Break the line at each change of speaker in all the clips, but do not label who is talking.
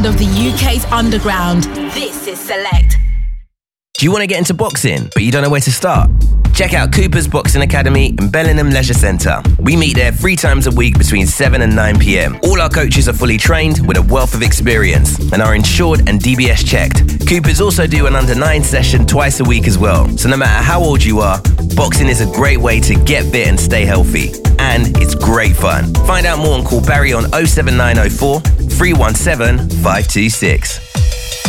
sound of the UK's underground. This is Select.
Do you want to get into boxing, but you don't know where to start? Check out Cooper's Boxing Academy in Bellingham Leisure Centre. We meet there three times a week between 7 and 9 pm. All our coaches are fully trained with a wealth of experience and are insured and DBS checked. Coopers also do an under 9 session twice a week as well. So no matter how old you are, boxing is a great way to get fit and stay healthy. And it's great fun. Find out more and call Barry on 07904 317 526.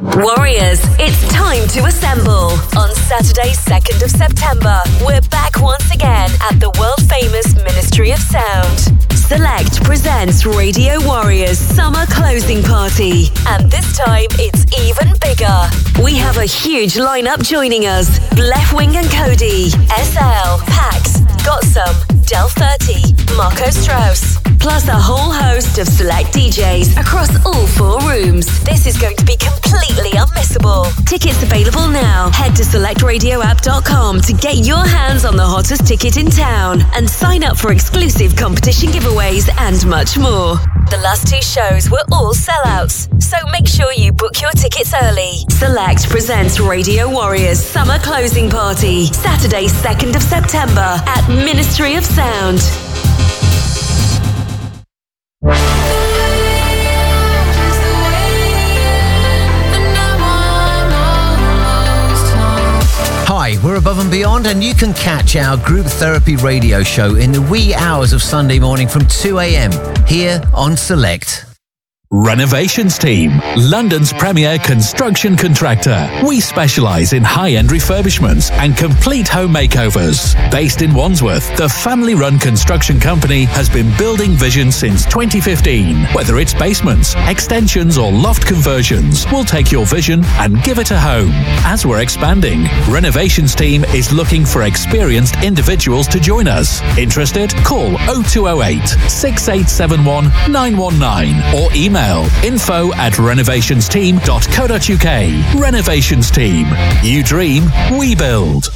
Warriors, it's time to assemble. On Saturday, 2nd of September, we're back once again at the world famous Ministry of Sound. Select presents Radio Warriors Summer Closing Party, and this time it's even bigger. We have a huge lineup joining us Leftwing and Kody, SL, Pax, Got Some, Del 30, Marco Strous, plus a whole host of select DJs across all four rooms. This is going to be completely unmissable. Tickets available now. Head to selectradioapp.com to get your hands on the hottest ticket in town and sign up for exclusive competition giveaways and much more. The last two shows were all sellouts, so make sure you book your tickets early. Select presents Radio Warriors Summer Closing Party, Saturday, 2nd of September at Ministry of Sound.
Hi, we're Above and Beyond, and you can catch our group therapy radio show in the wee hours of Sunday morning from 2 a.m. here on Select.
Renovations Team, London's premier construction contractor. We specialise in high end refurbishments and complete home makeovers. Based in Wandsworth, the family run construction company has been building vision since 2015. Whether it's basements, extensions, or loft conversions, we'll take your vision and give it a home. As we're expanding, Renovations Team is looking for experienced individuals to join us. Interested? Call 0208 6871 919 or email info at renovationsteam.co.uk. Renovations Team. You dream, we build.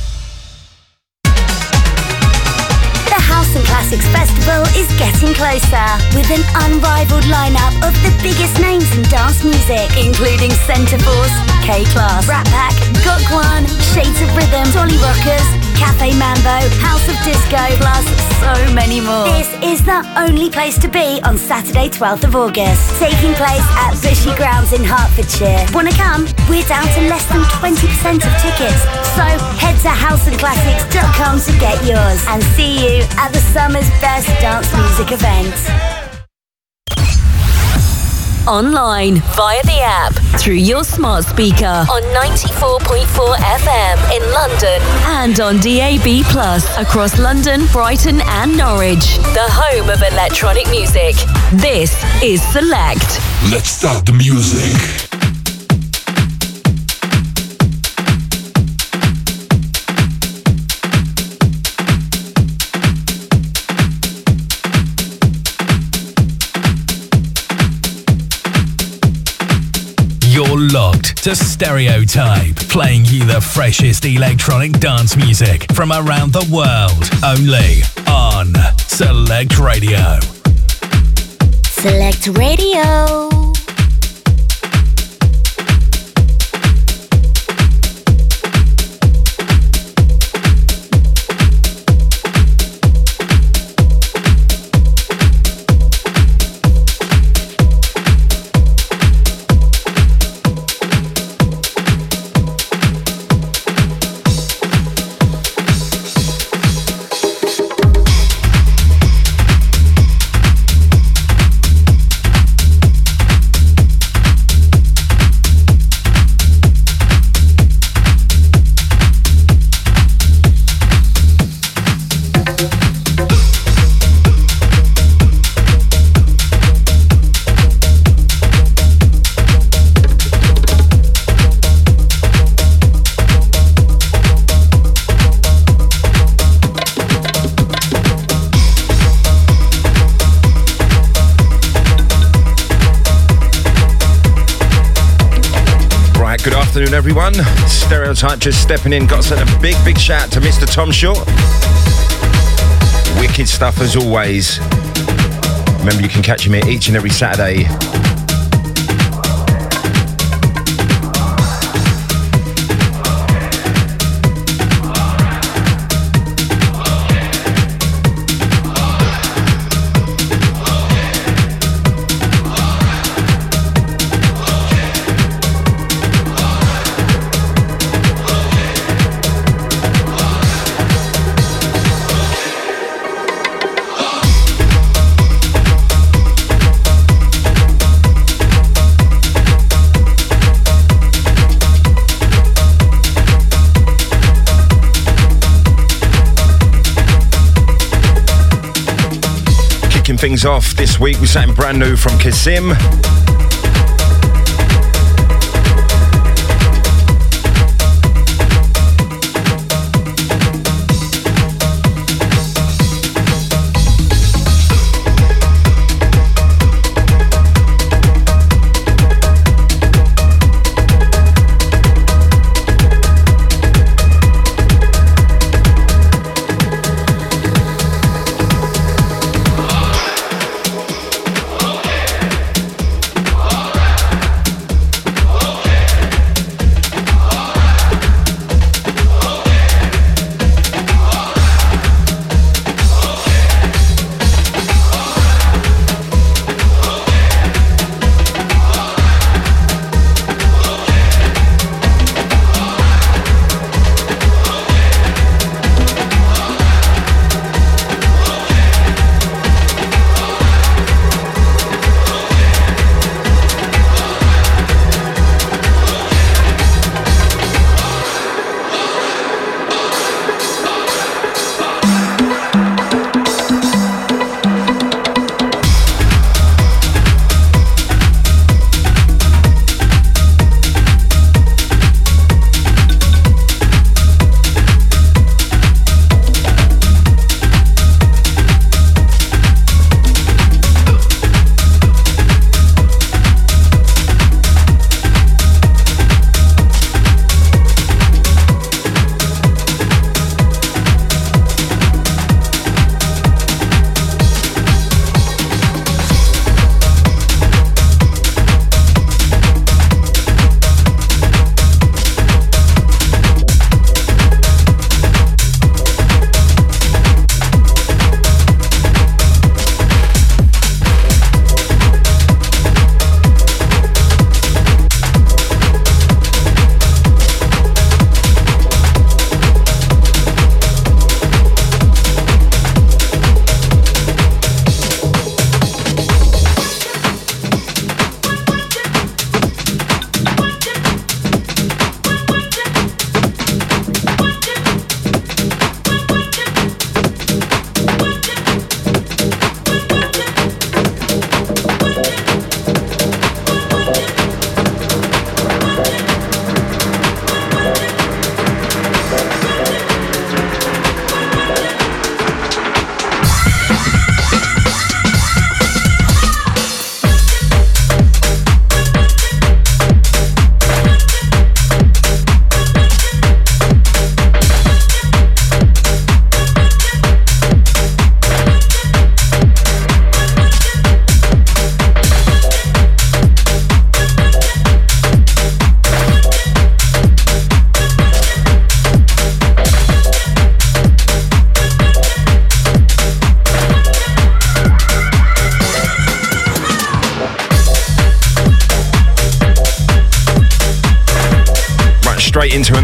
The House and Classics Festival is getting closer with an unrivaled lineup of the biggest names in dance music, including Centre Force, K Class, Rat Pack, Got One, Shades of Rhythm, Dolly Rockers, Cafe Mambo, House of Disco, plus so many more. This is the only place to be on Saturday, 12th of August, taking place at Bushy Grounds in Hertfordshire. Wanna come? We're down to less than 20% of tickets, so head to houseandclassics.com to get yours and see you at the summer's best dance music event.
Online, via the app, through your smart speaker on 94.4 FM in London and on DAB Plus across London, Brighton, and Norwich. The home of electronic music. This is Select.
Let's start the music.
Locked to Stereotype, playing you the freshest electronic dance music from around the world, only on Select Radio.
Select Radio.
Everyone. Stereotype just stepping in. Got to send a big, big shout to Mr. Tom Short. Wicked stuff as always. Remember, you can catch him here each and every Saturday off this week with something brand new from Kazim.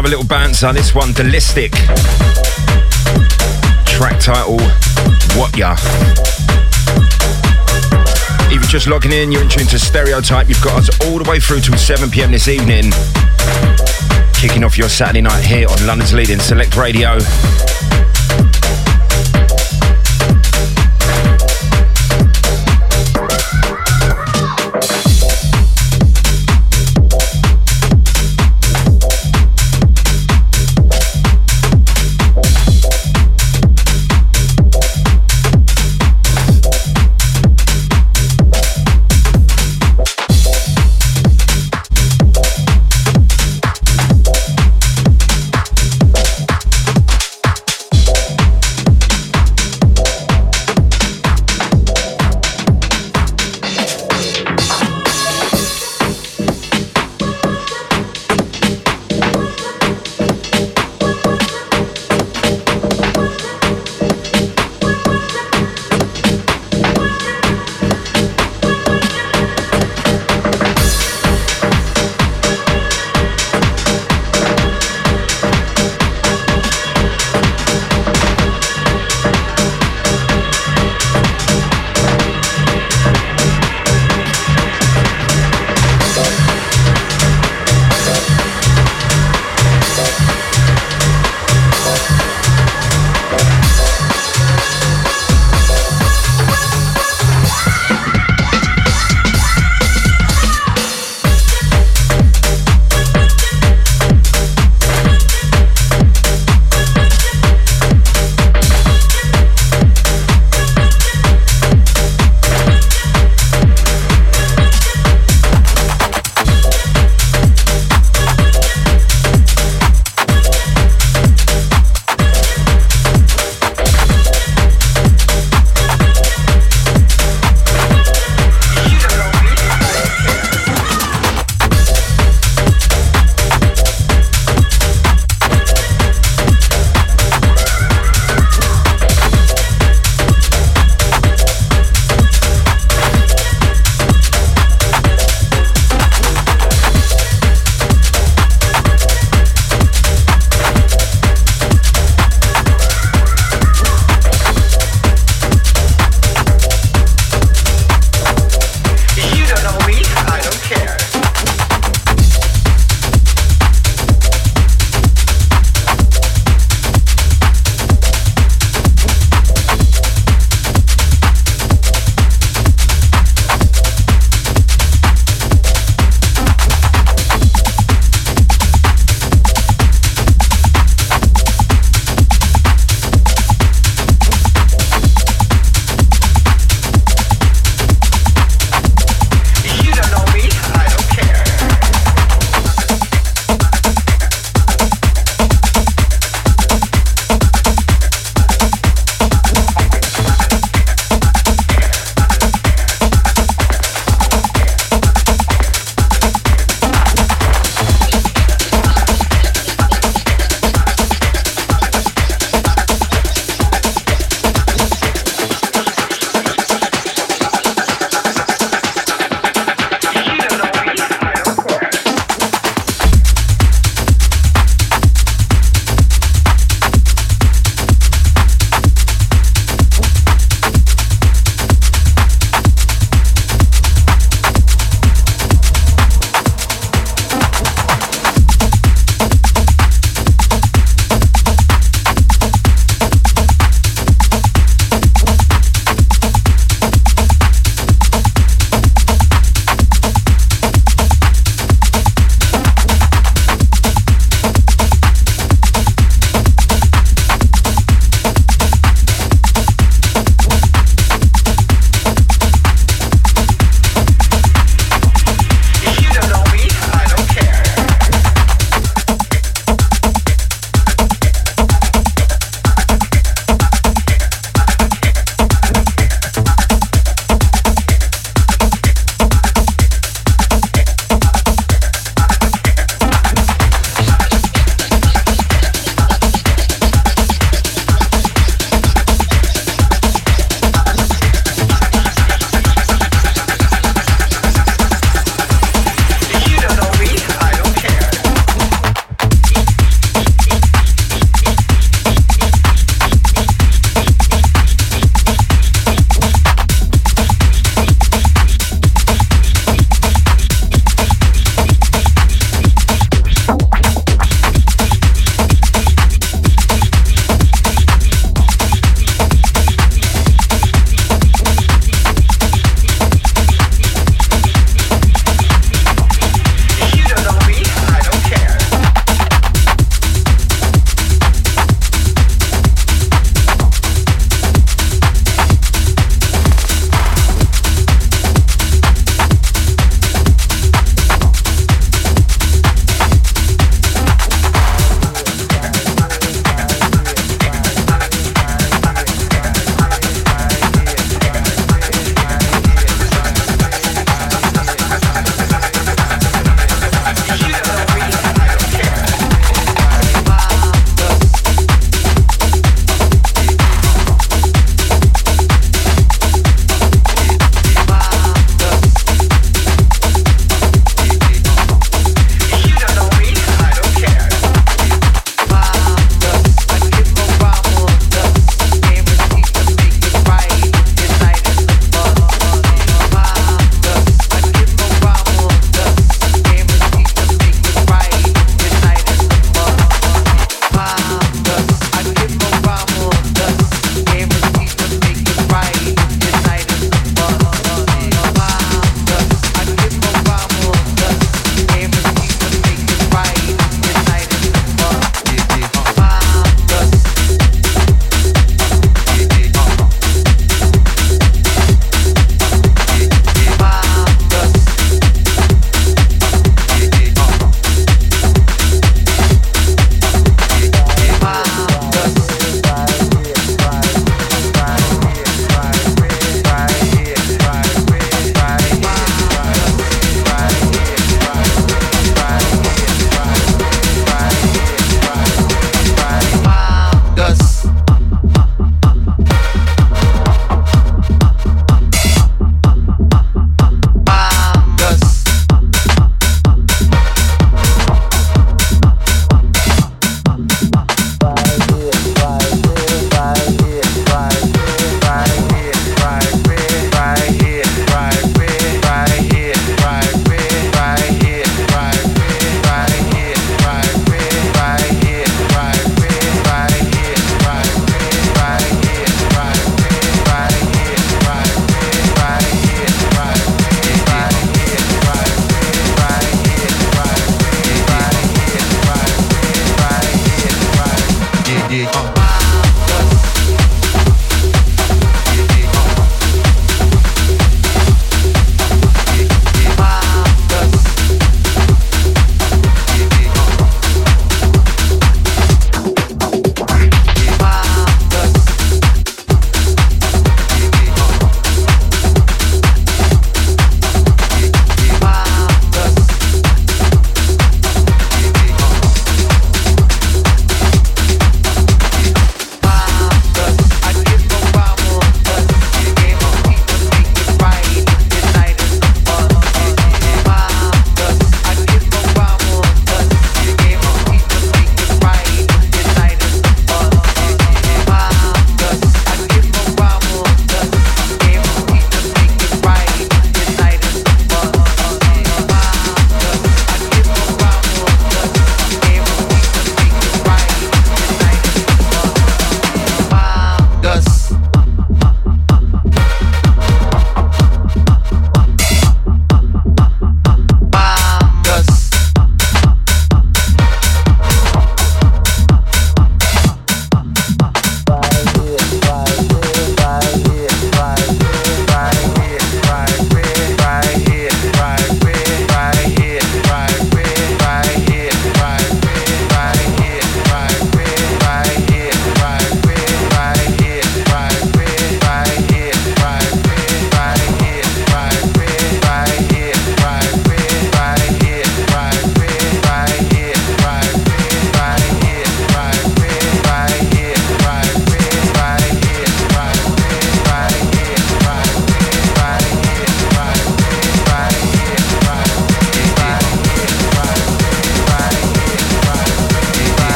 Another little bouncer. This one, Delistic. Track title, What Ya. If you're just logging in, you're in tune to Stereotype. You've got us all the way through till 7 pm this evening. Kicking off your Saturday night here on London's leading Select Radio.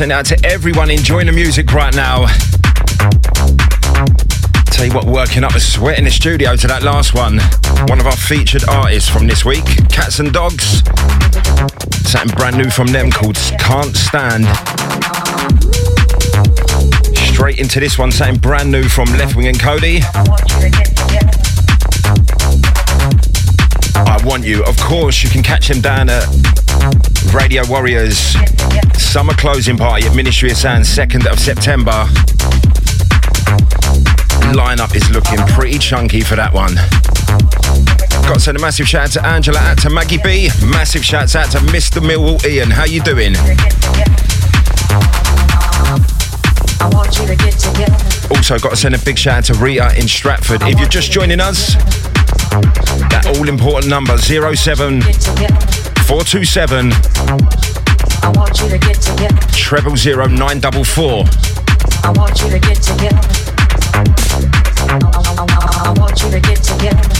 We out to everyone enjoying the music right now. Tell you what, working up a sweat in the studio to that last one. One of our featured artists from this week, Cats and Dogs. Something brand new from them called Can't Stand. Straight into this one, something brand new from Leftwing and Kody. I want you. Of course, you can catch him down at Radio Warriors summer closing party at Ministry of Sound, 2nd of September. Lineup is looking pretty chunky for that one. Got to send a massive shout out to Angela, out to Maggie B, massive shouts out to Mr. Millwall Ian. How you doing? Also got to send a big shout out to Rita in Stratford. If you're just joining us, that all important number 07 427 I want you to get together. Treble zero nine double four. I want you to get together. I want you to get together.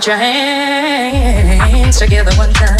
Put your hands together one time.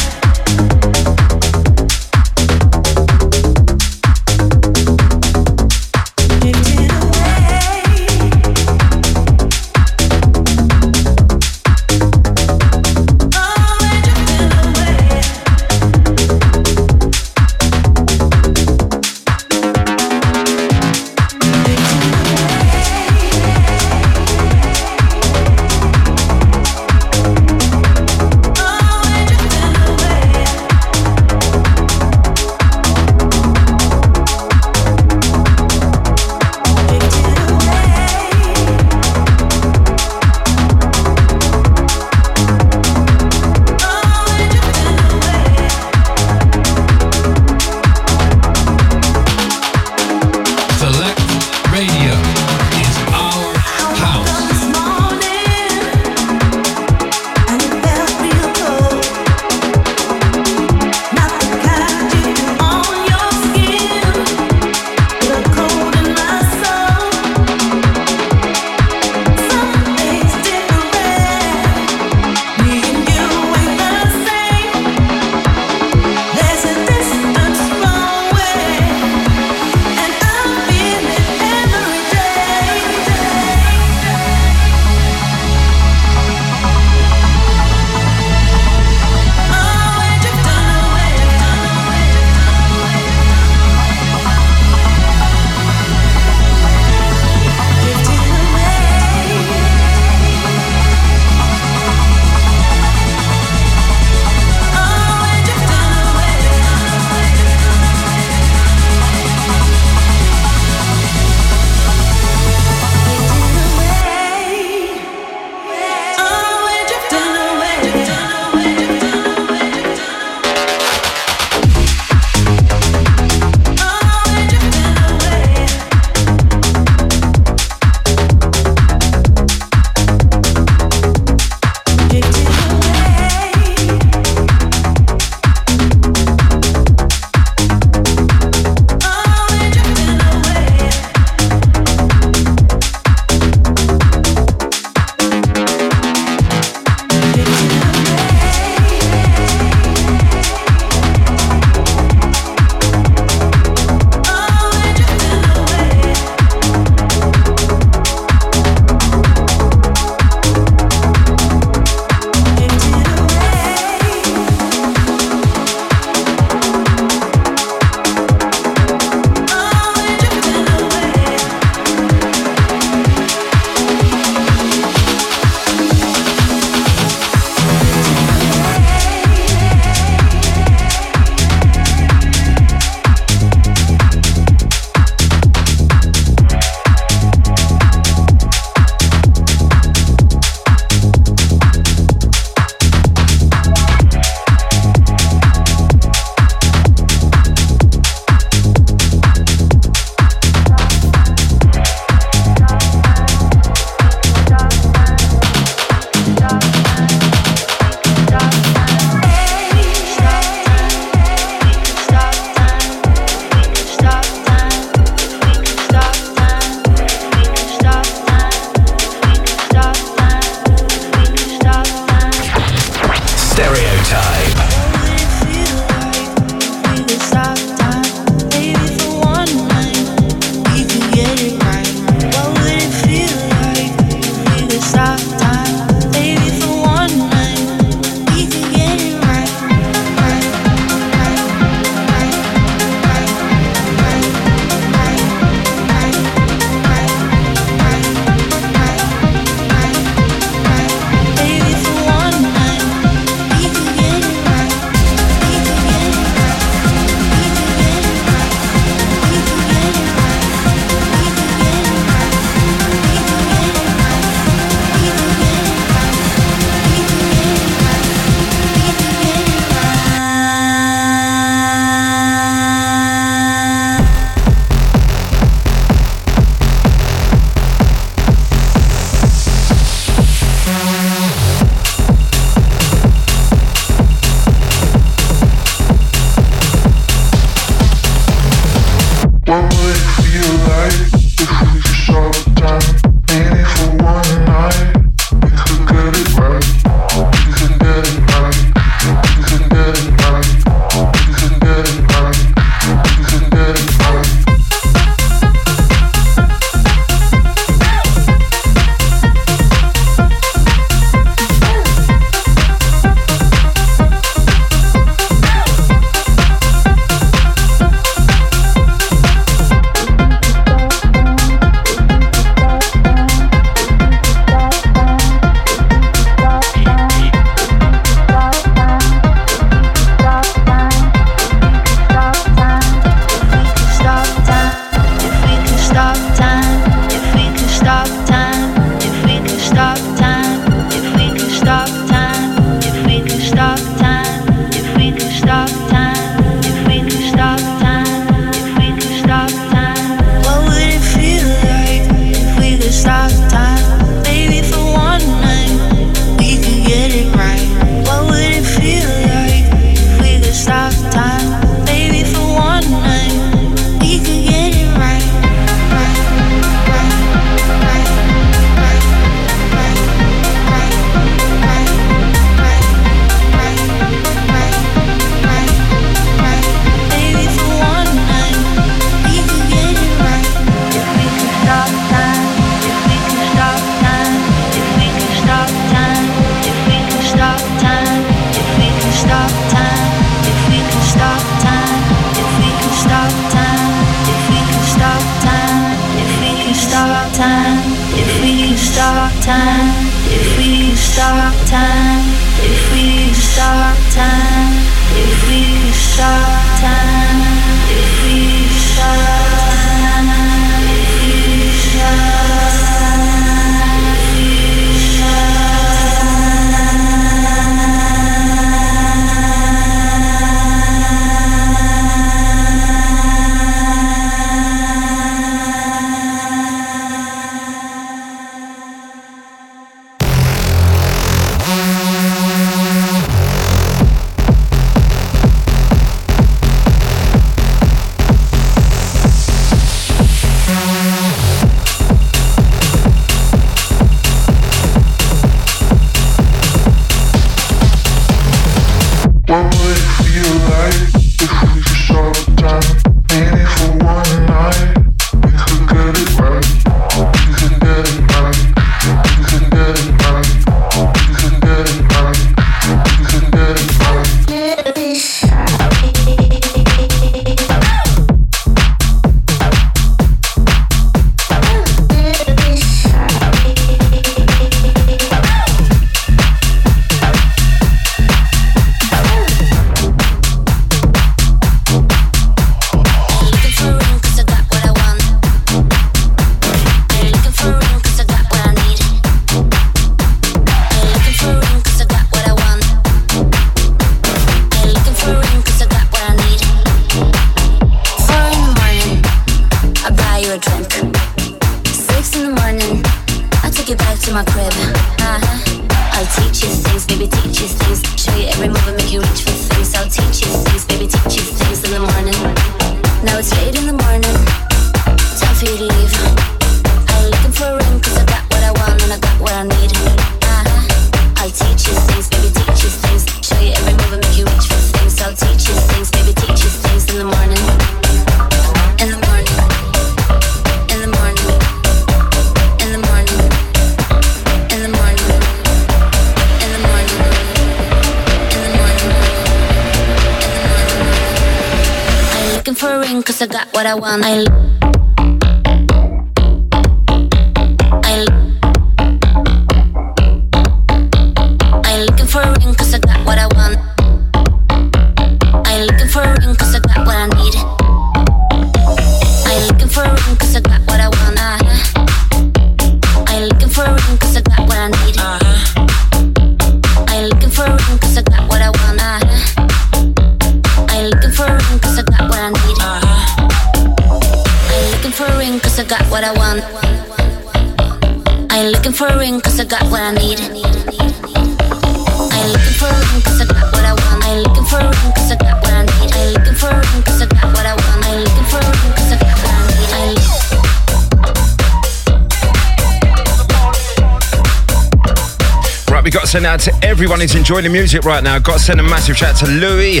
Everyone who's enjoying the music right now. Got to send a massive shout to Louis,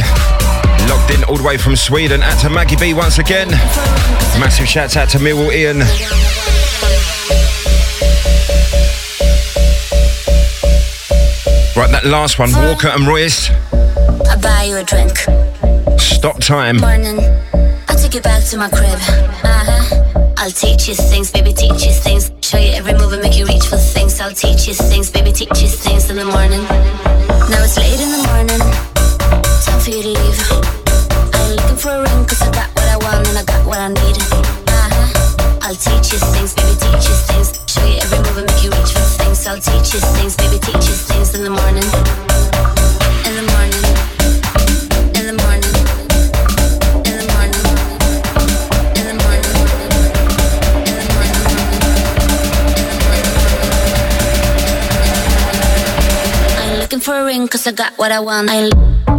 logged in all the way from Sweden. Out to Maggie B once again. Massive shout out to Millwall Ian. Right, that last one, Walker and Royce.
I buy you a drink.
Stop time.
Morning, I'll take you back to my crib. Uh-huh. I'll teach you things, baby, teach you things. Show you every move and make you reach for things. I'll teach you things, baby, teach you things in the morning. Now it's late in the morning, I got what I want. I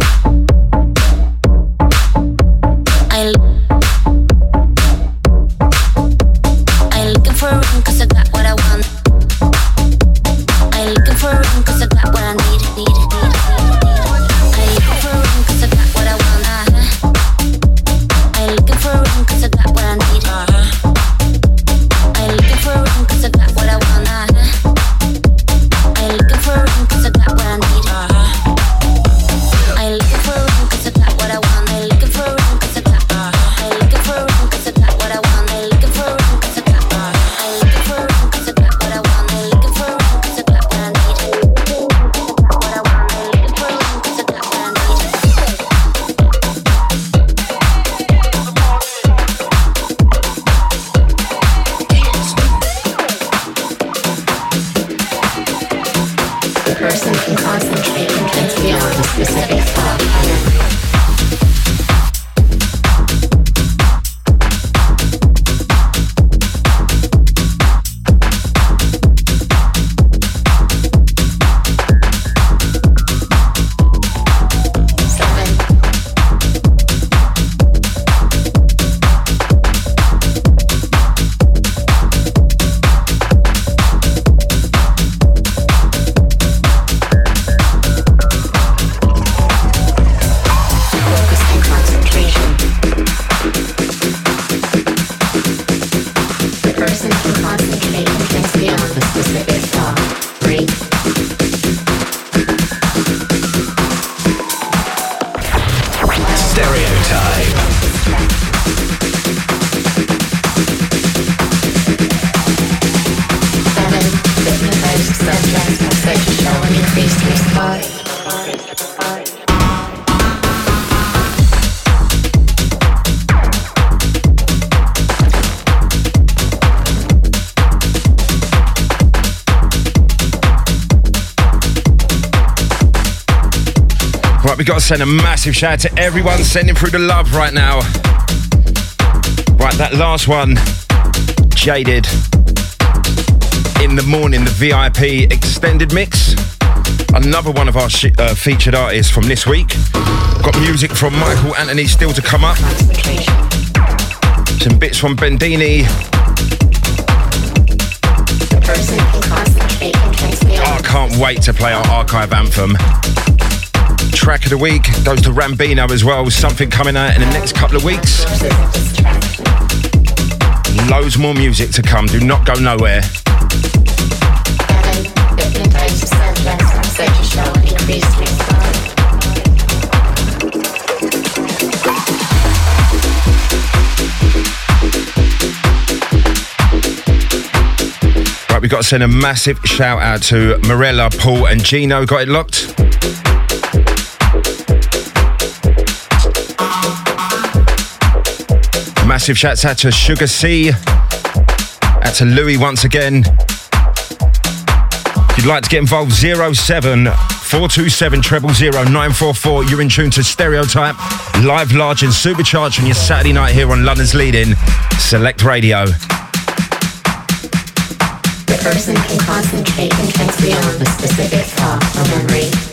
send a massive shout out to everyone sending through the love right now. Right, that last one, Jaded. In the morning, the VIP extended mix. Another one of our sh- uh, featured artists from this week. Got music from Michael Anthony still to come up. Some bits from Bendini. I can't wait to play our archive anthem track of the week goes to Rambino as well. Something coming out in the next couple of weeks. Loads more music to come. Do not go nowhere. Right, we've got to send a massive shout out to Morella, Paul, and Gino. Got it locked? Massive shouts out to Sugar C. Out to Louis once again. If you'd like to get involved, 07 427 944. You're in tune to Stereotype, live, large, and supercharged on your Saturday night here on London's leading Select Radio.
The person can concentrate and beyond the specific thought or memory.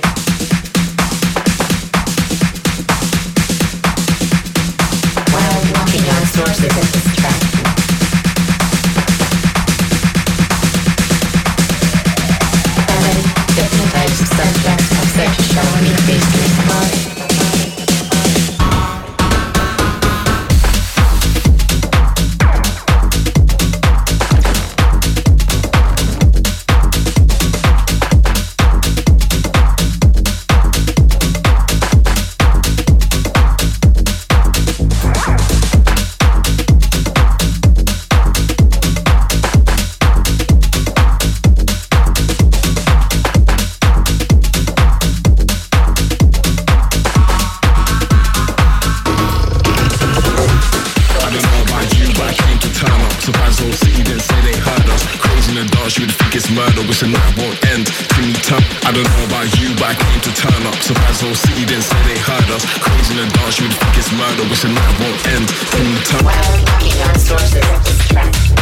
Surprise whole city didn't say they heard us. Crazy in the dark, you would think it's murder, which the night won't end. In the
time. Sources of.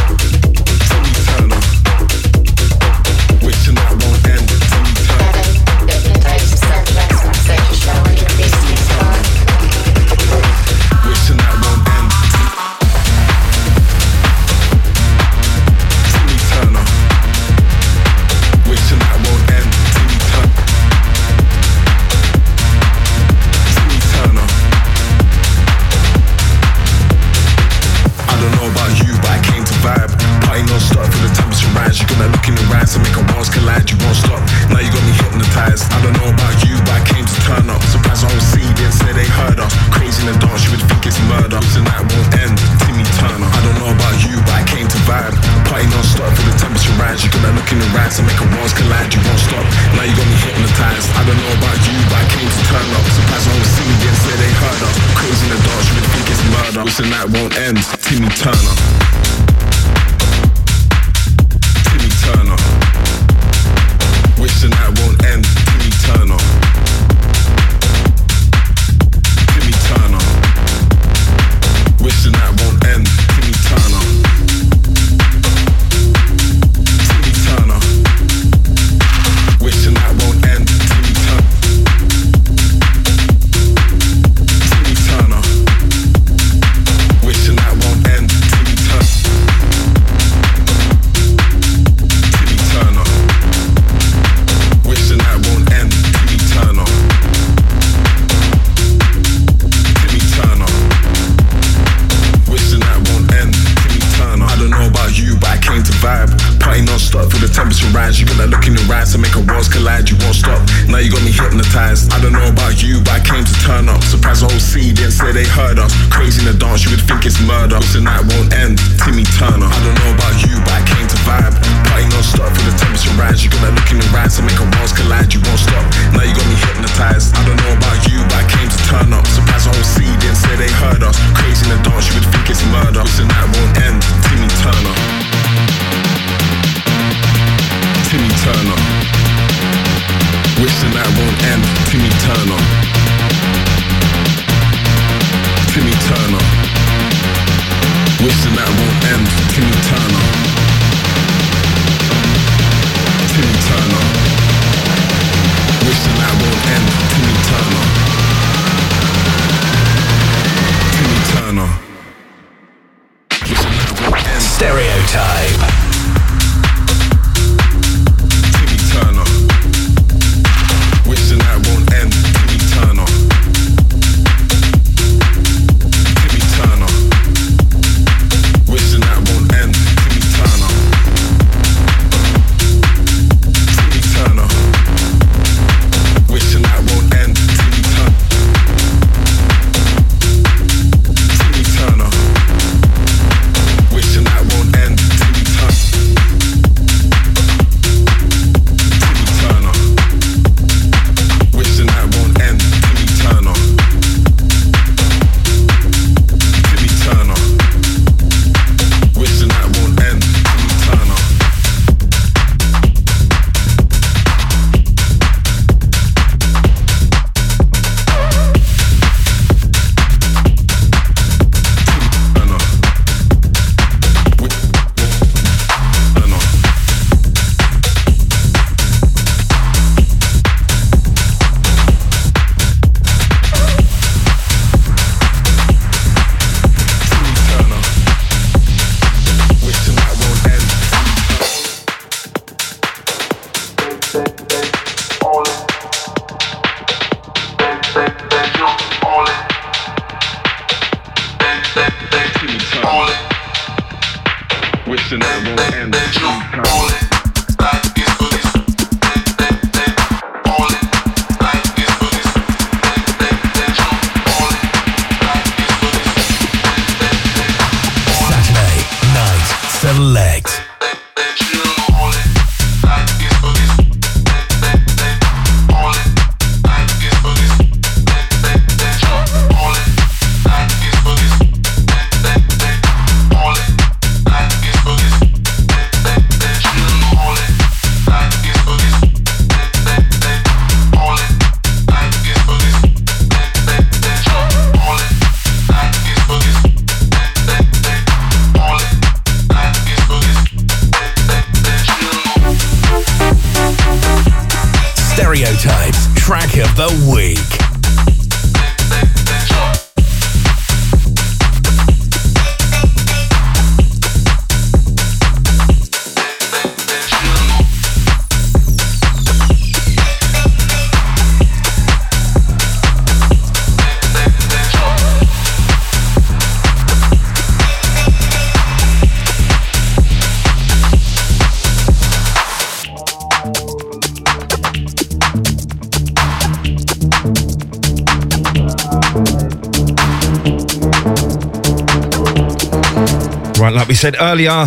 We said earlier,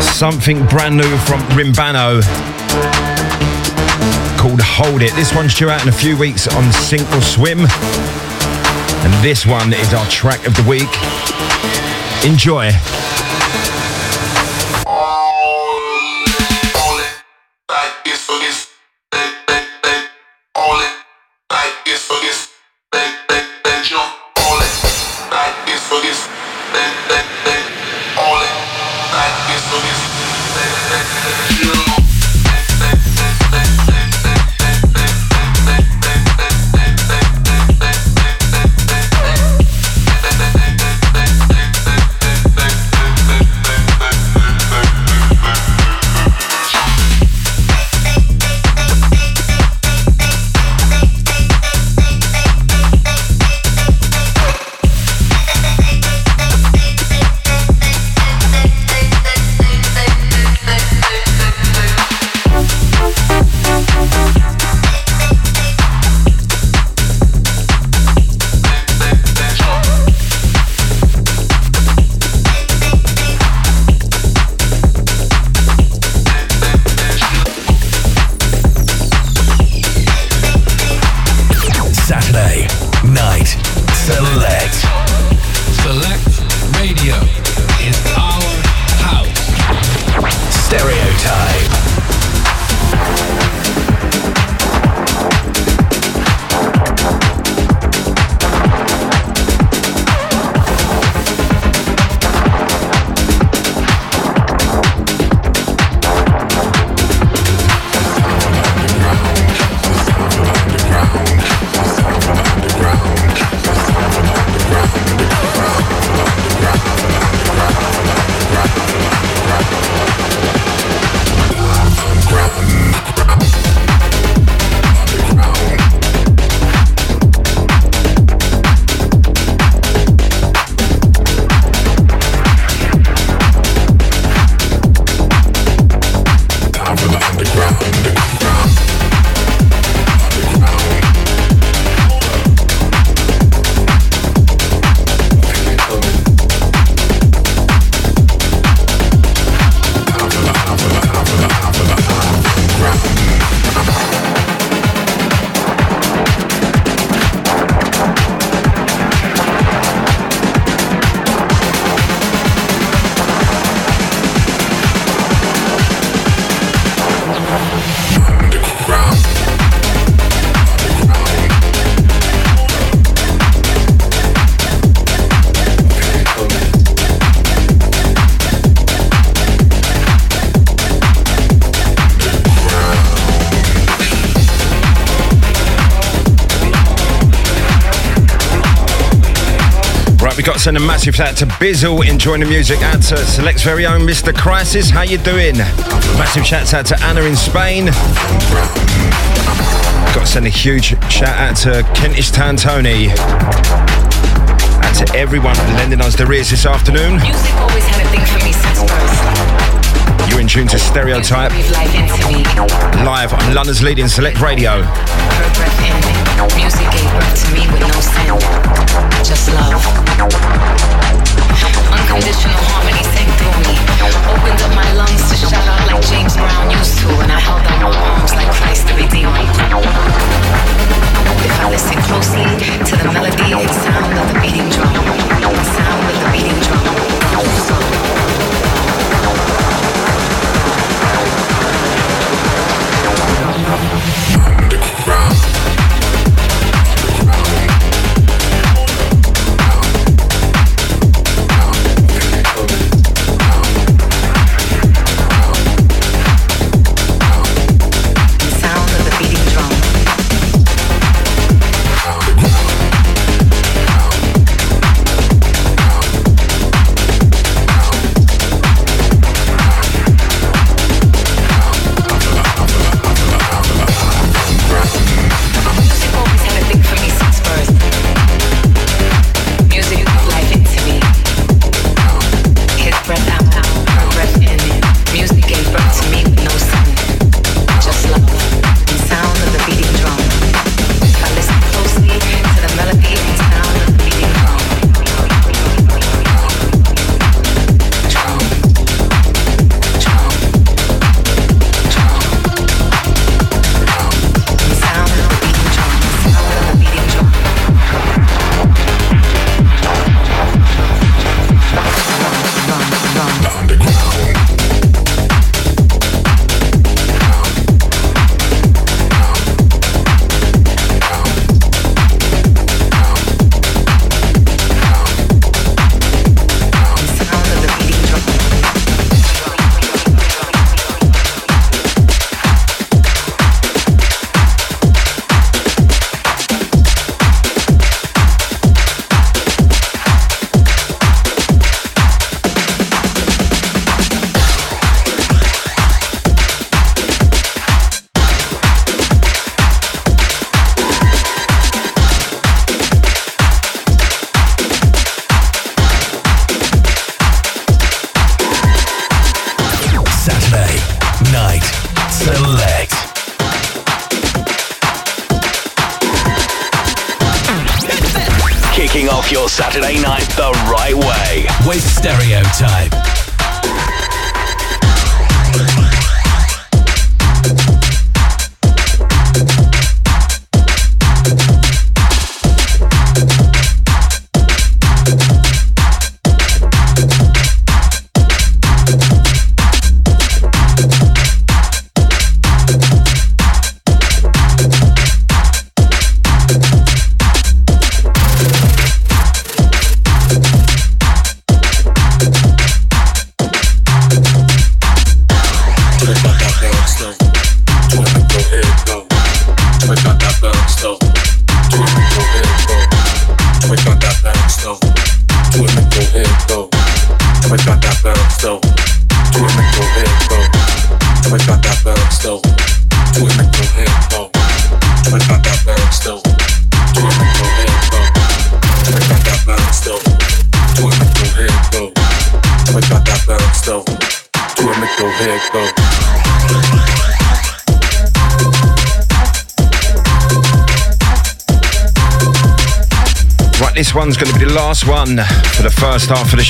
something brand new from Rimbano called Hold It. This one's due out in a few weeks on Sink or Swim. And this one is our track of the week. Enjoy. Saturday night. Select. Send a massive shout out to Bizzle enjoying the music. Out to Select's very own Mr. Crisis. How you doing? Massive shout out to Anna in Spain. Got to send a huge shout out to Kentish Town Tony. And to everyone lending us their ears this afternoon.
Music always had a thing for me since birth.
You're in tune to Stereotype. Live on London's leading select radio.
Music gave birth to me with no sin, just love. Unconditional harmony sang through me. Opened up my lungs to shout out like James Brown used to, and I held out my arms like Christ the Redeemer. If I listen closely to the melody and sound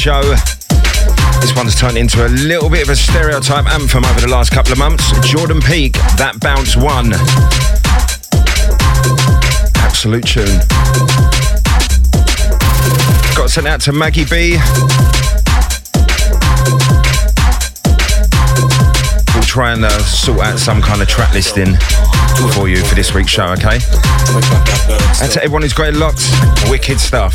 show. This one's turned into a little bit of a stereotype anthem over the last couple of months. Jordan Peak, That Bounce One. Absolute tune. Got sent out to Maggie B. We'll try and uh, sort out some kind of track listing for you for this week's show, okay? And to everyone who's great locked, wicked stuff.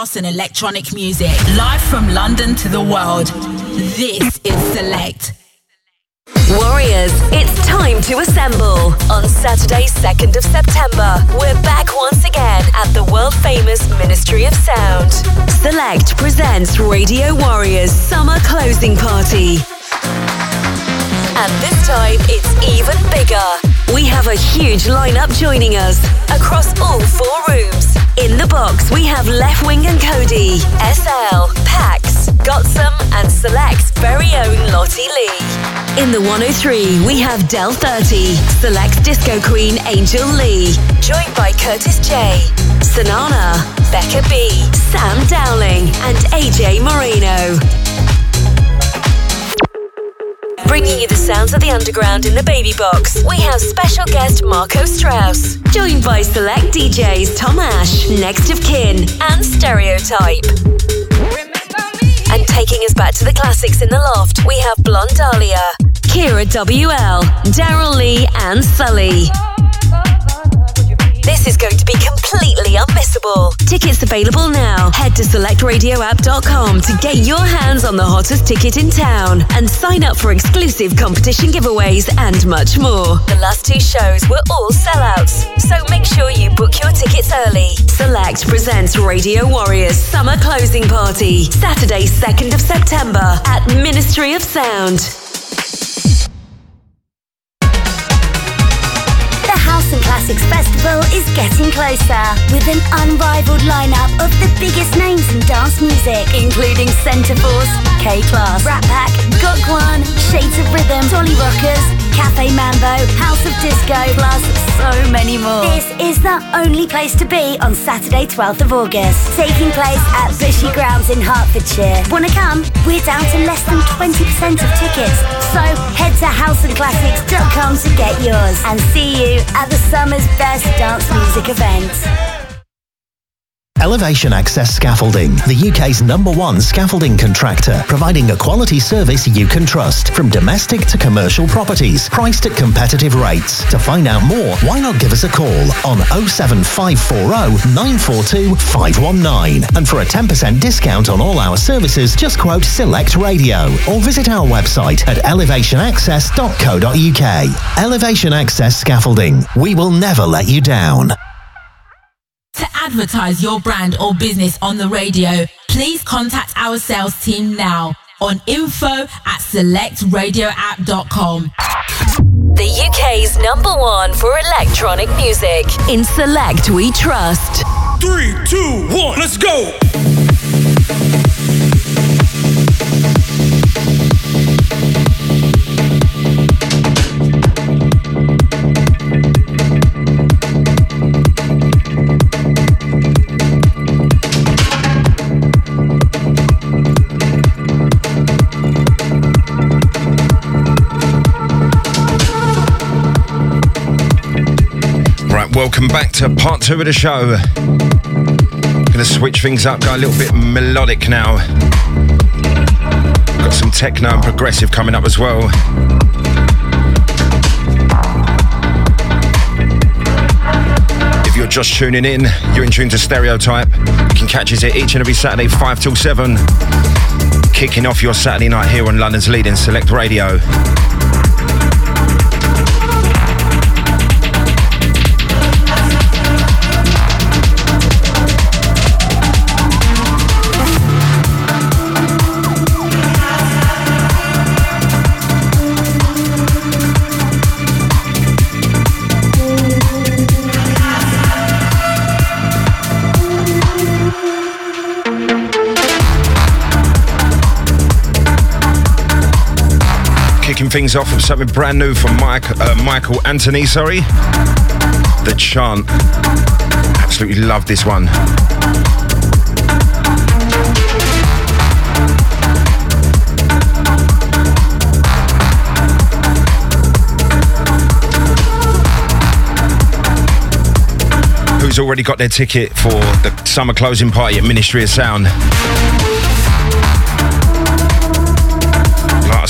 house and electronic music. Live from London to the world. This is Select.
Warriors, it's time to assemble. On Saturday, 2nd of September, we're back once again at the world famous Ministry of Sound. Select presents Radio Warriors Summer Closing Party. And this time, it's even bigger. We have a huge lineup joining us across all four rooms. In the box, we have Leftwing and Kody, SL, Pax, Gotsome, and Select's very own Lottie Lee. In the 103, we have Del 30, Select's Disco Queen Angel Lee, joined by Curtis J, Sanana, Becca B, Sam Dowling, and AJ Moreno bringing you the sounds of the underground in the baby box. We have special guest Marco Strous, joined by select DJs Tom Ash, Next of Kin, and Stereotype. And taking us back to the classics in the loft, we have Blonde Dahlia, Kira WL, Daryl Lee, and Sully. This is going to be completely unmissable. Tickets available now. Head to selectradioapp.com to get your hands on the hottest ticket in town and sign up for exclusive competition giveaways and much more. The last two shows were all sellouts, so make sure you book your tickets early. Select presents Radio Warriors Summer Closing Party, Saturday, 2nd of September at Ministry of Sound.
And Classics Festival is getting closer with an unrivaled lineup of the biggest names in dance music, including Centreforce, K Class, Rat Pack, Shades of Rhythm, Dolly Rockers, Cafe Mambo, House of Disco, plus so many more. This is the only place to be on Saturday, 12th of August, taking place at Bushy Grounds in Hertfordshire. Wanna come? We're down to less than 20% of tickets, so head to houseandclassics.com to get yours and see you at the summer's best dance music event.
Elevation Access Scaffolding, the UK's number one scaffolding contractor, providing a quality service you can trust from domestic to commercial properties, priced at competitive rates. To find out more, why not give us a call on 07540 942 519. And for a 10% discount on all our services, just quote Select Radio or visit our website at elevationaccess.co.uk. Elevation Access Scaffolding. We will never let you down.
To advertise your brand or business on the radio, please contact our sales team now on info at selectradioapp.com.
The UK's number one for electronic music. In Select We Trust.
Three, two, one, let's go!
Welcome back to part two of the show. Gonna switch things up, go a little bit melodic now. Got some techno and progressive coming up as well. If you're just tuning in, you're in tune to Stereotype. You can catch us here each and every Saturday, 5 till 7. Kicking off your Saturday night here on London's leading Select Radio. Kicking things off with something brand new from Mike, uh, Michael Anthony, sorry. The Chant. Absolutely love this one. Who's already got their ticket for the summer closing party at Ministry of Sound?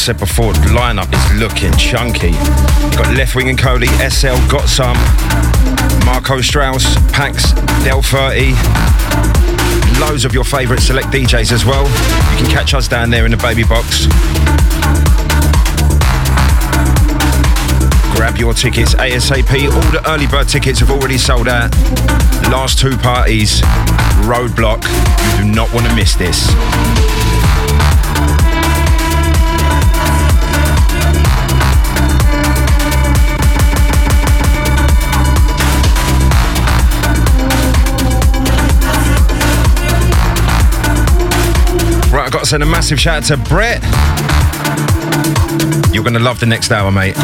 Said before, the lineup is looking chunky. Got Leftwing and Kody, SL, Gotsome, Marco Strous, Pax, Del 30. Loads of your favourite select DJs as well. You can catch us down there in the baby box. Grab your tickets ASAP. All the early bird tickets have already sold out. Last two parties, roadblock. You do not want to miss this. I've got to send a massive shout out to Brett. You're going to love the next hour, mate.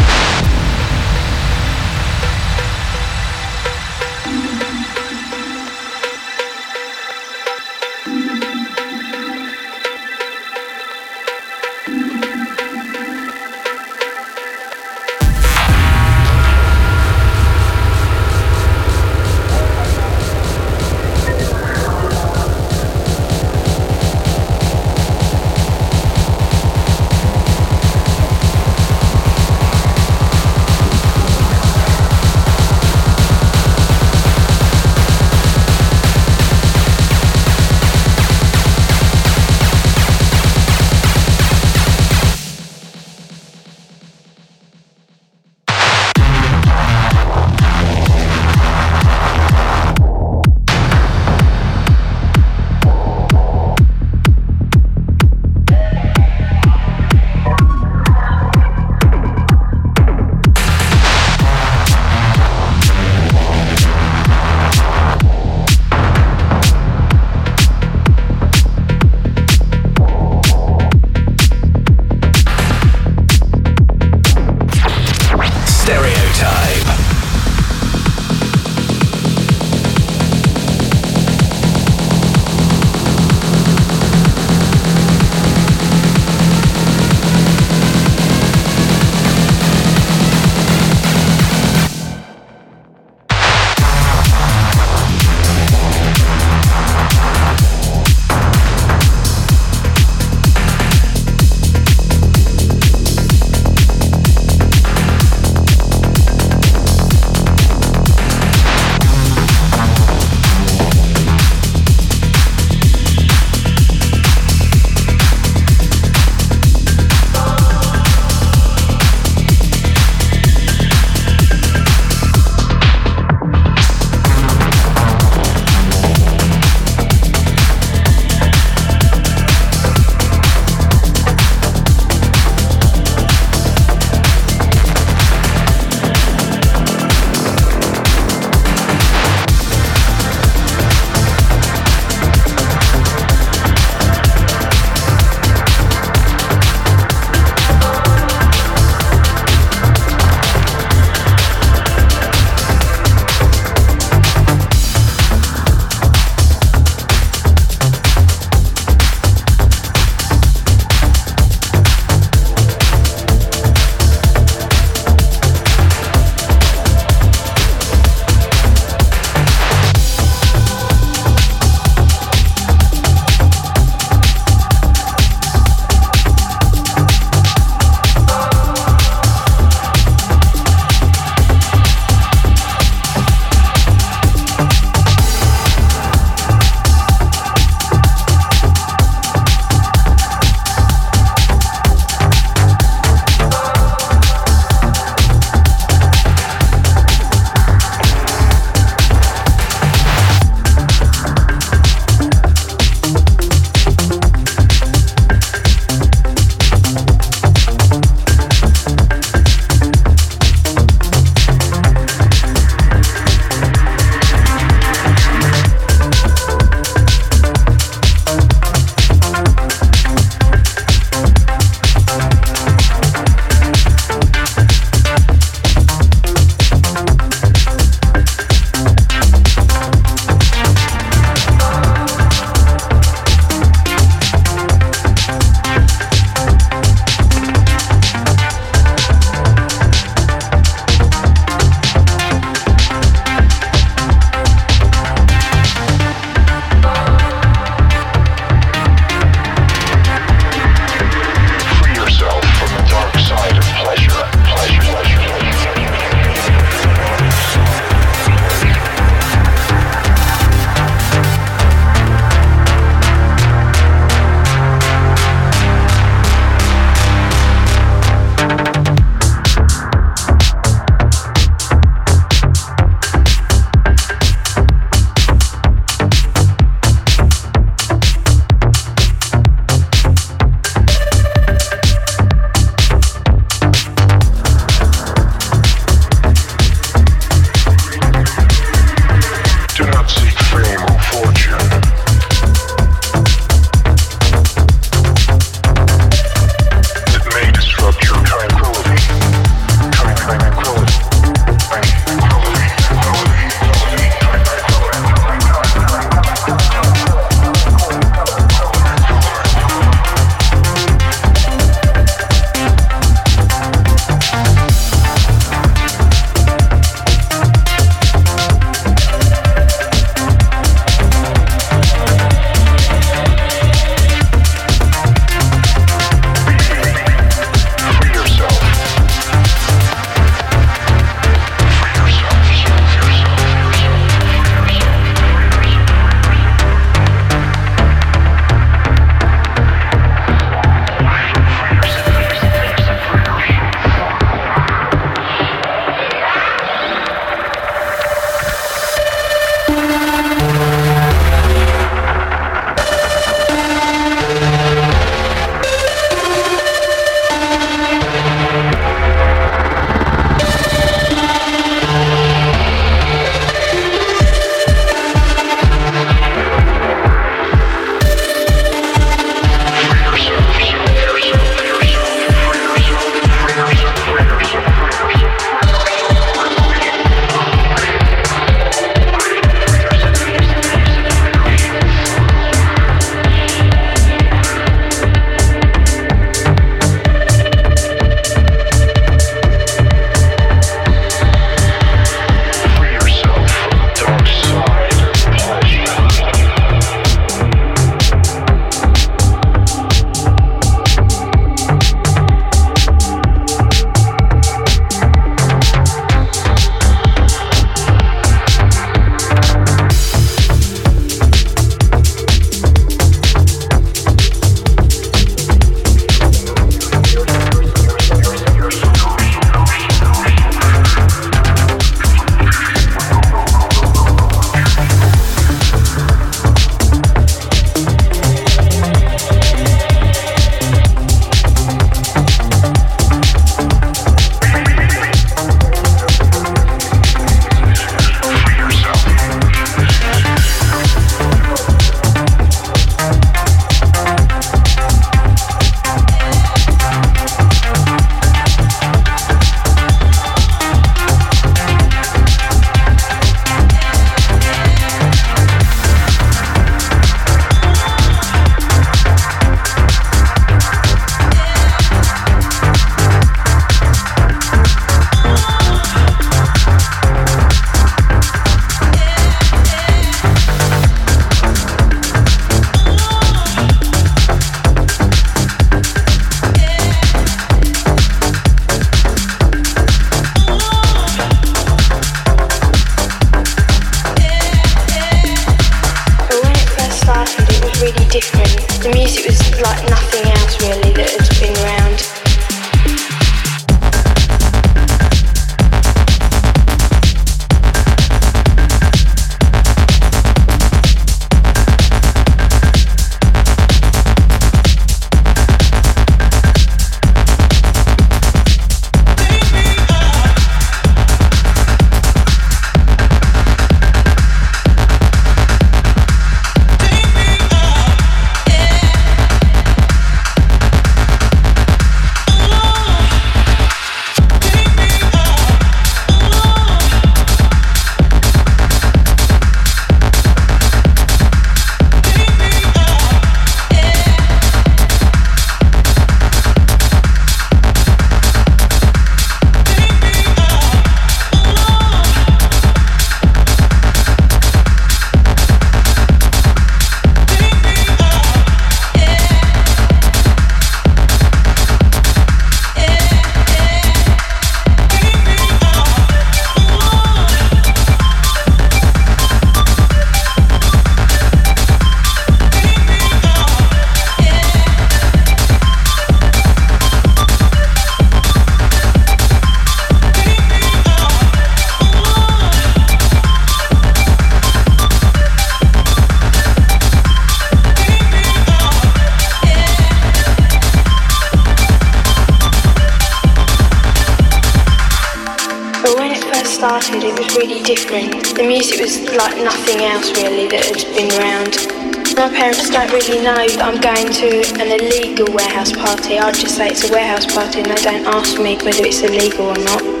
A warehouse party and they don't ask me whether it's illegal or not.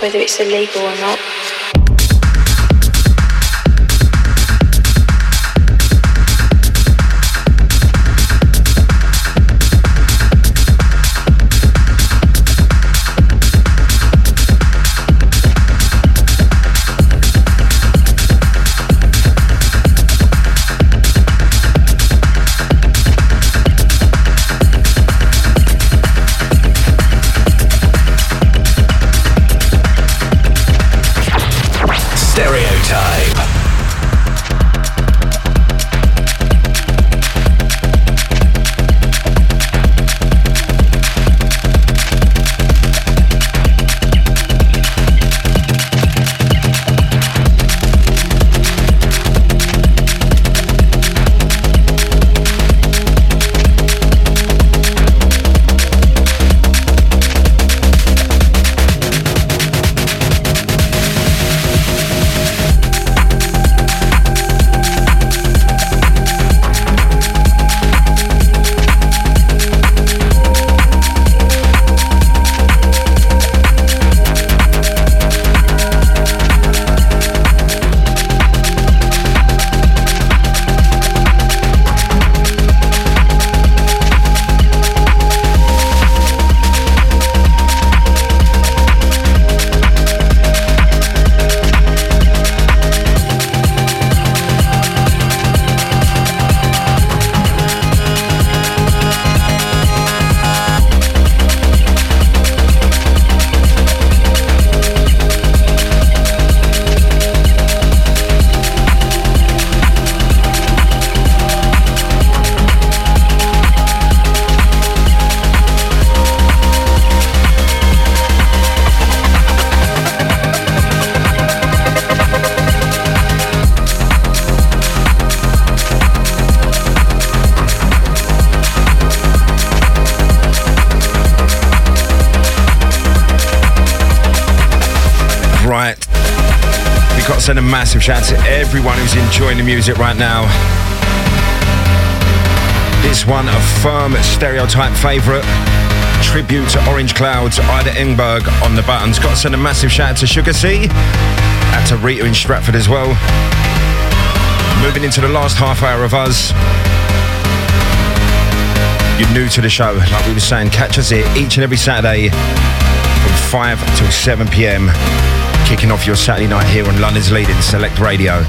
Whether it's illegal or not.
Shout to everyone who's enjoying the music right now. This one, a firm stereotype favourite. Tribute to Orange Clouds, Ida Engberg on the buttons. Got to send a massive shout out to Sugar C. Out to Rita in Stratford as well. Moving into the last half hour of us. You're new to the show, like we were saying, catch us here each and every Saturday from 5 till 7 pm. Kicking off your Saturday night here on London's leading Select Radio.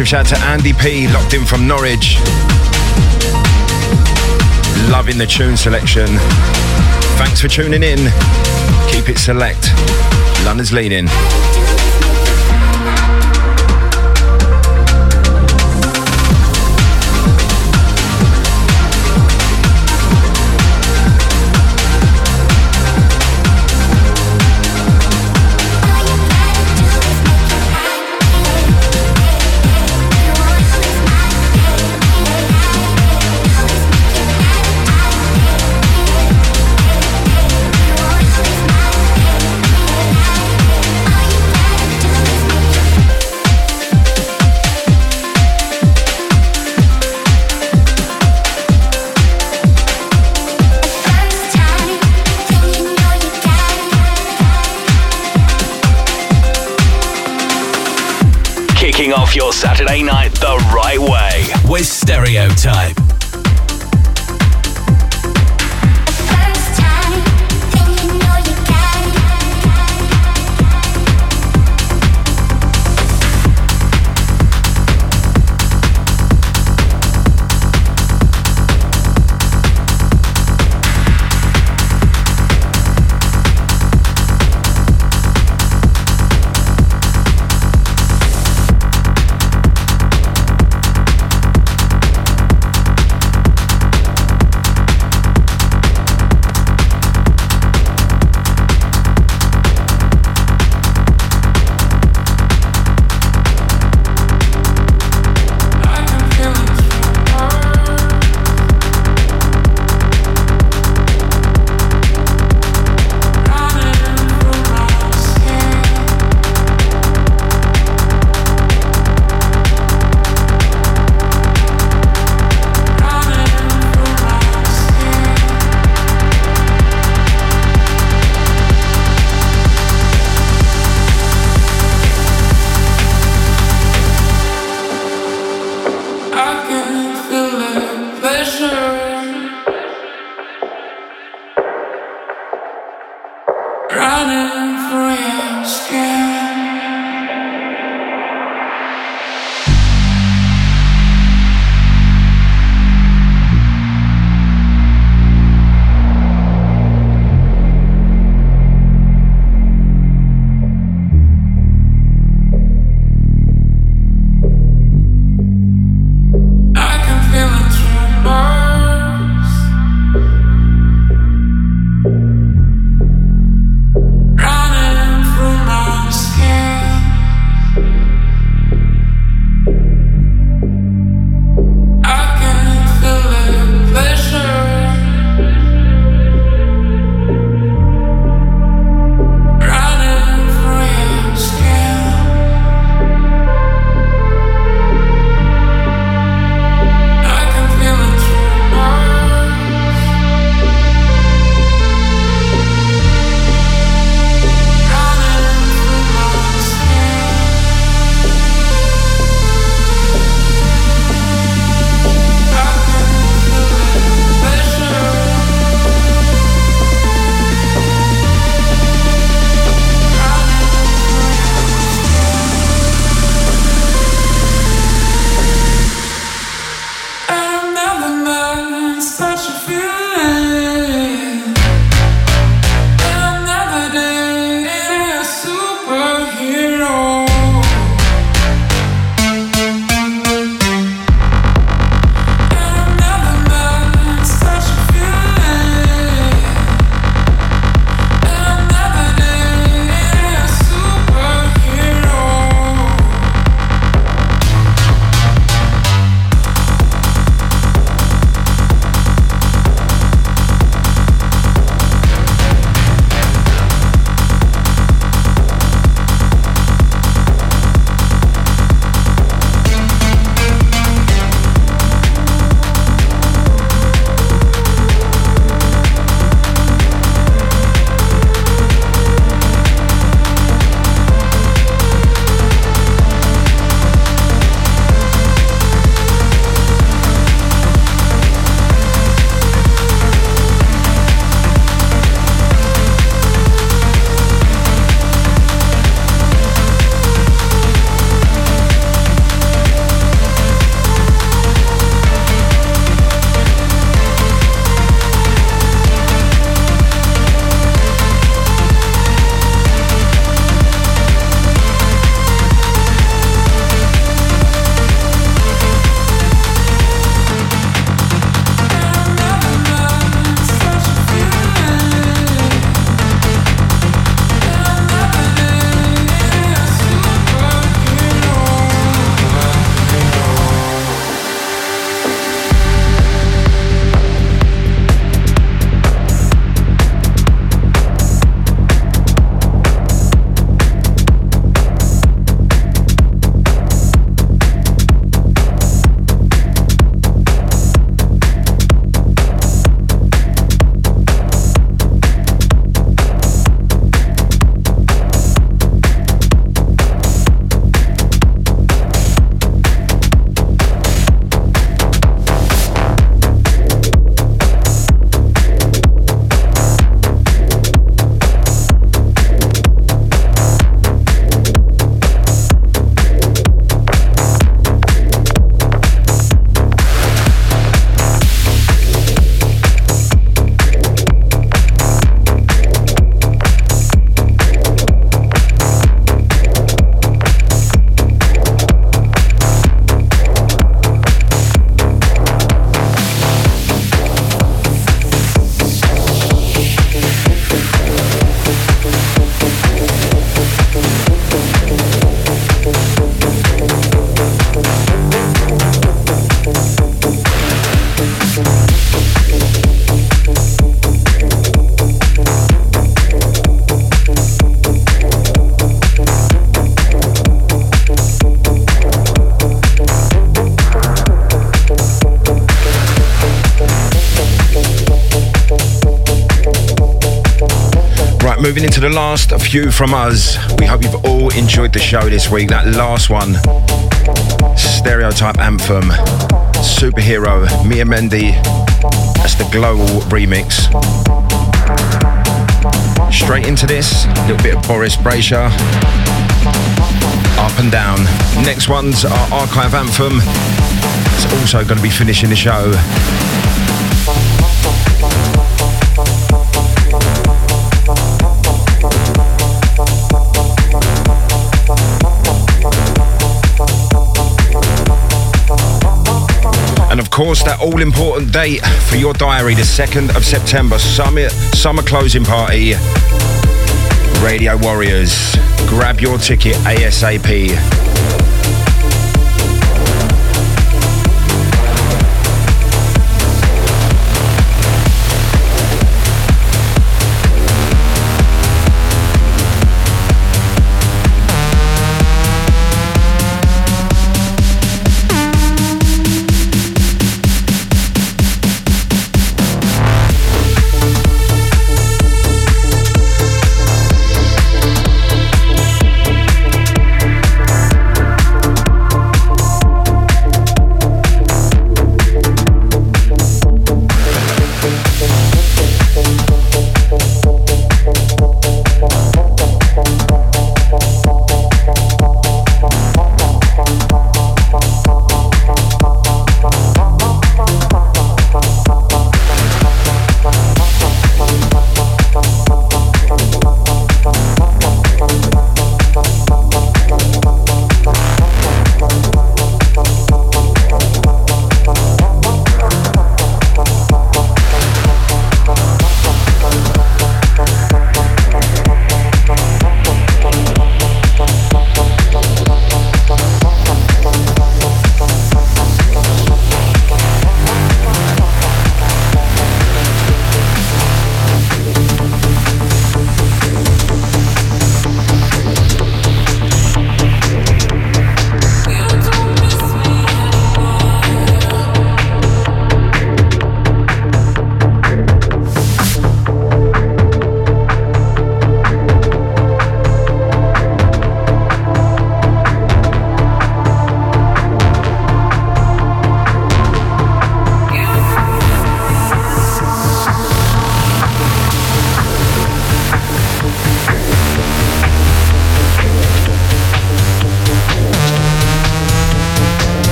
Massive shout to Andy P, locked in from Norwich. Loving the tune selection. Thanks for tuning in. Keep it select. London's leading.
Off your Saturday night the right way with Stereotype. Running through your skin.
Moving into the last few from us. We hope you've all enjoyed the show this week. That last one, Stereotype Anthem, Superhero, Mia Mendy. That's the Global remix. Straight into this, a little bit of Boris Brejcha. Up and down. Next one's our archive anthem. It's also going to be finishing the show. Course, that all important date for your diary, the 2nd of September, summer, summer closing party. Radio Warriors. Grab your ticket ASAP.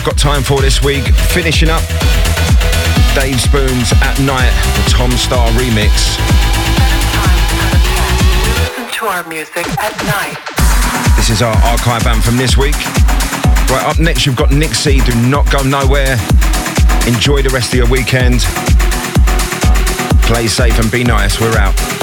We've got time for this week. Finishing up, Dave Spoons at night, the Tom Staar remix.
Listen to our music at night.
This is our archive anthem this week. Right, up next you've got Nick C. Do not go nowhere. Enjoy the rest of your weekend. Play safe and be nice. We're out.